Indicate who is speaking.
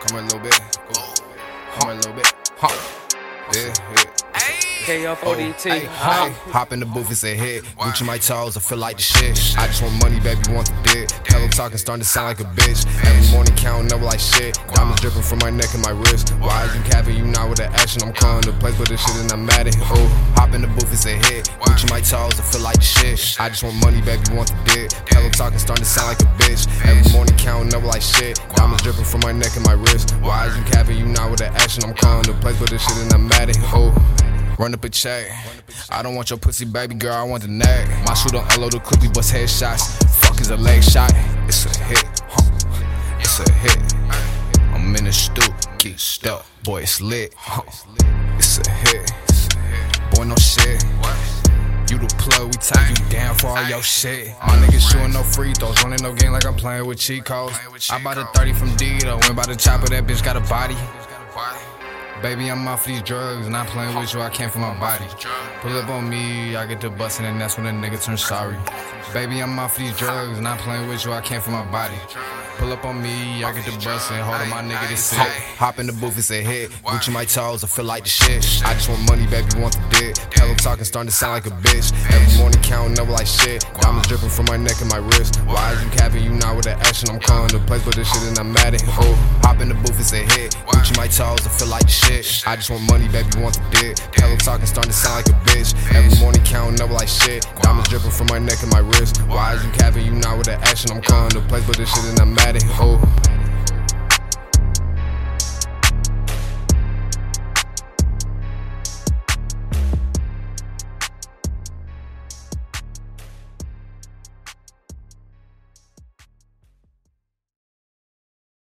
Speaker 1: Come a little bit. Come a little bit. Huh. Yeah, yeah.
Speaker 2: KFODT.
Speaker 1: Hey, oh, hey, hop in the booth, it's a hit. Gucci my toes, I feel like the shit. I just want money, baby, want the dick. Hello talking, starting to sound like a bitch. Every morning counting up like shit. Diamonds dripping from my neck and my wrist. Why is you capping? You not with the action. I'm calling the place, but this shit and I'm mad at Oh, hop I feel like shit. I just want money, baby, want the dick. Hello talking, starting to sound like a bitch. Every morning counting up like shit. Diamonds dripping from my neck and my wrist. Why is you capping? You not with the action. I'm calling the place, but this shit and I'm mad at Oh. Run up a check. I don't want your pussy, baby girl. I want the neck. My shoot on LO the cookie, bust headshots. Fuck is a leg shot. It's a hit. It's a hit. I'm in the stoop, get stuck. Boy, it's lit. Plug, we take you down for all your shit. My niggas shooting no free throws, running no game like I'm playing with cheat codes. I bought a 30 from D though, went by the chopper, that bitch got a body. Baby, I'm off these drugs, not playing with you, I came for my body. Pull up on me, I get to bustin', and that's when a nigga turns sorry. Baby, I'm off these drugs, not playing with you, I came for my body. Pull up on me, I get to bustin', hold on my nigga this sick. Hop in the booth, it's a hit. Gucci my toes, I feel like the shit. I just want money, baby, want the dick. Talking, starting to sound like a bitch. Every morning counting up like shit. Diamonds dripping from my neck and my wrist. Why is you capping? You not with the action. I'm calling the place, but this shit and I'm mad at. Oh, hop in the booth, it's a hit. Gucci my toes, I feel like shit. I just want money, baby, want the dick. Hello talking, starting to sound like a bitch. Every morning counting up like shit. Diamonds dripping from my neck and my wrist. Why is you capping? You not with the action. I'm calling the place, but this shit and I'm mad at. Oh.